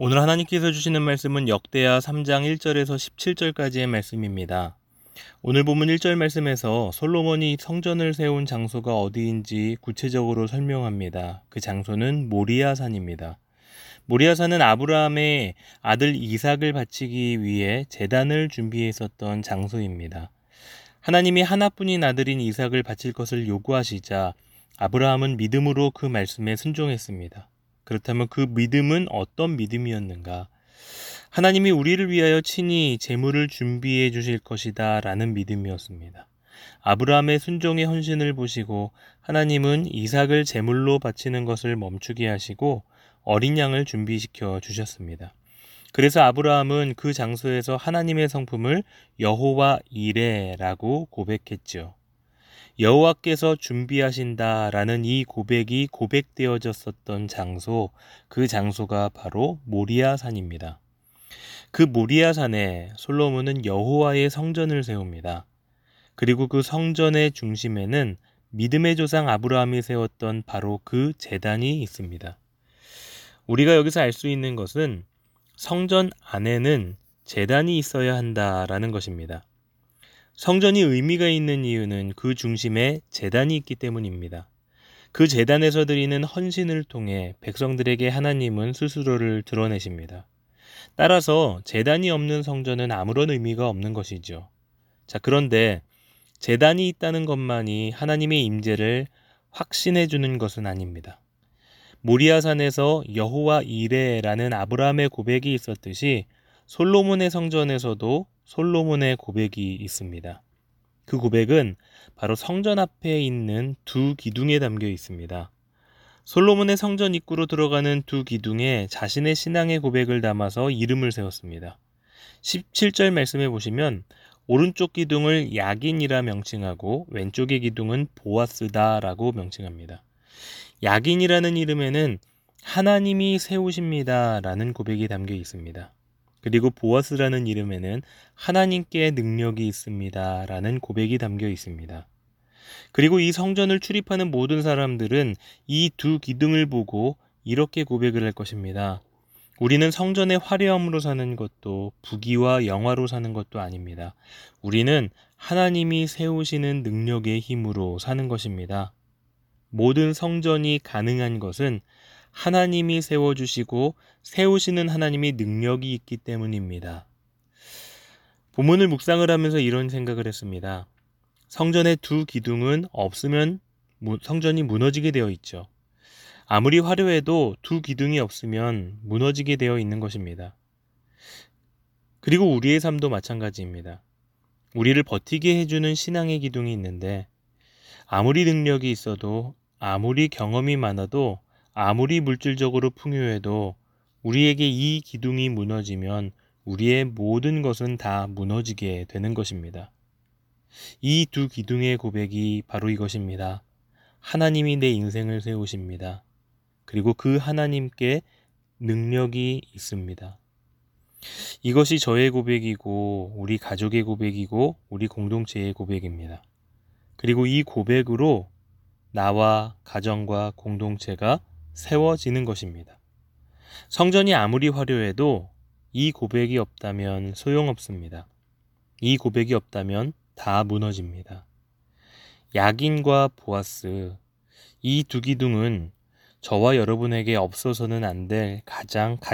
오늘 하나님께서 주시는 말씀은 역대하 3장 1절에서 17절까지의 말씀입니다. 오늘 본문 1절 말씀에서 솔로몬이 성전을 세운 장소가 어디인지 구체적으로 설명합니다. 그 장소는 모리아산입니다. 모리아산은 아브라함의 아들 이삭을 바치기 위해 재단을 준비했었던 장소입니다. 하나님이 하나뿐인 아들인 이삭을 바칠 것을 요구하시자 아브라함은 믿음으로 그 말씀에 순종했습니다. 그렇다면 그 믿음은 어떤 믿음이었는가? 하나님이 우리를 위하여 친히 재물을 준비해 주실 것이다 라는 믿음이었습니다. 아브라함의 순종의 헌신을 보시고 하나님은 이삭을 제물로 바치는 것을 멈추게 하시고 어린 양을 준비시켜 주셨습니다. 그래서 아브라함은 그 장소에서 하나님의 성품을 여호와 이레라고 고백했죠. 여호와께서 준비하신다라는 이 고백이 고백되어졌었던 장소, 그 장소가 바로 모리아 산입니다. 그 모리아 산에 솔로몬은 여호와의 성전을 세웁니다. 그리고 그 성전의 중심에는 믿음의 조상 아브라함이 세웠던 바로 그 재단이 있습니다. 우리가 여기서 알 수 있는 것은 성전 안에는 재단이 있어야 한다라는 것입니다. 성전이 의미가 있는 이유는 그 중심에 재단이 있기 때문입니다. 그 재단에서 드리는 헌신을 통해 백성들에게 하나님은 스스로를 드러내십니다. 따라서 재단이 없는 성전은 아무런 의미가 없는 것이죠. 자, 그런데 재단이 있다는 것만이 하나님의 임재를 확신해 주는 것은 아닙니다. 모리아산에서 여호와 이레라는 아브라함의 고백이 있었듯이 솔로몬의 성전에서도 솔로몬의 고백이 있습니다. 그 고백은 바로 성전 앞에 있는 두 기둥에 담겨 있습니다. 솔로몬의 성전 입구로 들어가는 두 기둥에 자신의 신앙의 고백을 담아서 이름을 세웠습니다. 17절 말씀해 보시면 오른쪽 기둥을 야긴이라 명칭하고 왼쪽의 기둥은 보아스다라고 명칭합니다. 야긴이라는 이름에는 하나님이 세우십니다라는 고백이 담겨 있습니다. 그리고 보아스라는 이름에는 하나님께 능력이 있습니다. 라는 고백이 담겨 있습니다. 그리고 이 성전을 출입하는 모든 사람들은 이 두 기둥을 보고 이렇게 고백을 할 것입니다. 우리는 성전의 화려함으로 사는 것도 부귀와 영화로 사는 것도 아닙니다. 우리는 하나님이 세우시는 능력의 힘으로 사는 것입니다. 모든 성전이 가능한 것은 하나님이 세워주시고 세우시는 하나님이 능력이 있기 때문입니다. 본문을 묵상을 하면서 이런 생각을 했습니다. 성전의 두 기둥은 없으면 성전이 무너지게 되어 있죠. 아무리 화려해도 두 기둥이 없으면 무너지게 되어 있는 것입니다. 그리고 우리의 삶도 마찬가지입니다. 우리를 버티게 해주는 신앙의 기둥이 있는데 아무리 능력이 있어도 아무리 경험이 많아도 아무리 물질적으로 풍요해도 우리에게 이 기둥이 무너지면 우리의 모든 것은 다 무너지게 되는 것입니다. 이 두 기둥의 고백이 바로 이것입니다. 하나님이 내 인생을 세우십니다. 그리고 그 하나님께 능력이 있습니다. 이것이 저의 고백이고 우리 가족의 고백이고 우리 공동체의 고백입니다. 그리고 이 고백으로 나와 가정과 공동체가 세워지는 것입니다. 성전이 아무리 화려해도 이 고백이 없다면 소용없습니다. 이 고백이 없다면 다 무너집니다. 야긴과 보아스, 이 두 기둥은 저와 여러분에게 없어서는 안 될 가장